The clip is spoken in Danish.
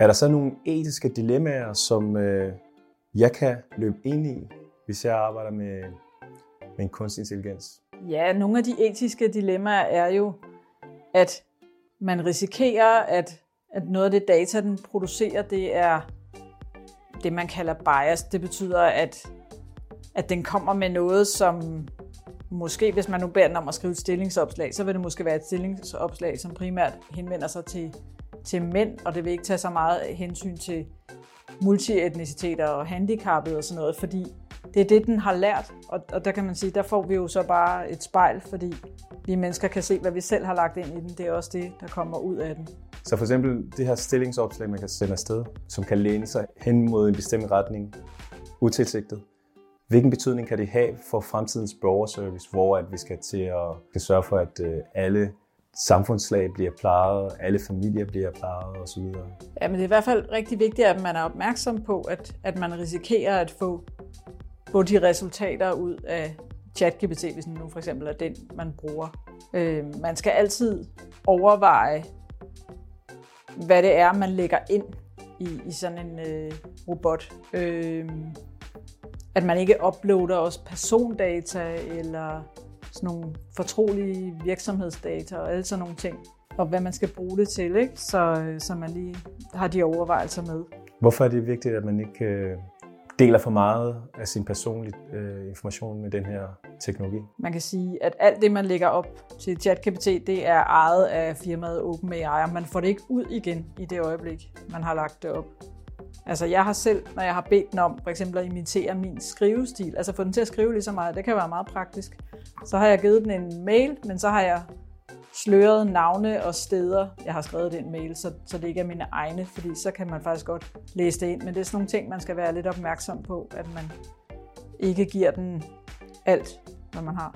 Er der så nogle etiske dilemmaer, som øh, jeg kan løbe ind i, hvis jeg arbejder med, med en kunstig intelligens? Ja, nogle af de etiske dilemmaer er jo, at man risikerer, at, at noget af det data, den producerer, det er det, man kalder bias. Det betyder, at, at den kommer med noget, som måske, hvis man nu beder den om at skrive et stillingsopslag, så vil det måske være et stillingsopslag, som primært henvender sig til, til mænd, og det vil ikke tage så meget øh, hensyn til multietniciteter og handicappede og sådan noget, fordi det er det, den har lært, og, og der kan man sige, der får vi jo så bare et spejl, fordi vi mennesker kan se, hvad vi selv har lagt ind i den. Det er også det, der kommer ud af den. Så for eksempel det her stillingsopslag, man kan sende afsted, som kan læne sig hen mod en bestemt retning, utilsigtet. Hvilken betydning kan det have for fremtidens borgerservice, hvor at vi skal til at sørge for, at øh, alle samfundslag bliver plejet, alle familier bliver plejet osv.? Ja, men det er i hvert fald rigtig vigtigt, at man er opmærksom på, at, at man risikerer at få, få de resultater ud af ChatGPT, hvis nu for eksempel er den, man bruger. Øh, man skal altid overveje, hvad det er, man lægger ind i, i sådan en øh, robot. Øh, at man ikke uploader også persondata eller sådan nogle fortrolige virksomhedsdata og alle sådan nogle ting. Og hvad man skal bruge det til, ikke? Så, så man lige har de overvejelser med. Hvorfor er det vigtigt, at man ikke øh, deler for meget af sin personlige øh, information med den her teknologi? Man kan sige, at alt det, man lægger op til ChatGPT, det er ejet af firmaet OpenAI, og man får det ikke ud igen i det øjeblik, man har lagt det op. Altså jeg har selv, når jeg har bedt den om for eksempel at imitere min skrivestil, altså få den til at skrive lige så meget, det kan være meget praktisk. Så har jeg givet den en mail, men så har jeg sløret navne og steder, jeg har skrevet den mail, så, så det ikke er mine egne, fordi så kan man faktisk godt læse det ind. Men det er sådan nogle ting, man skal være lidt opmærksom på, at man ikke giver den alt, hvad man har.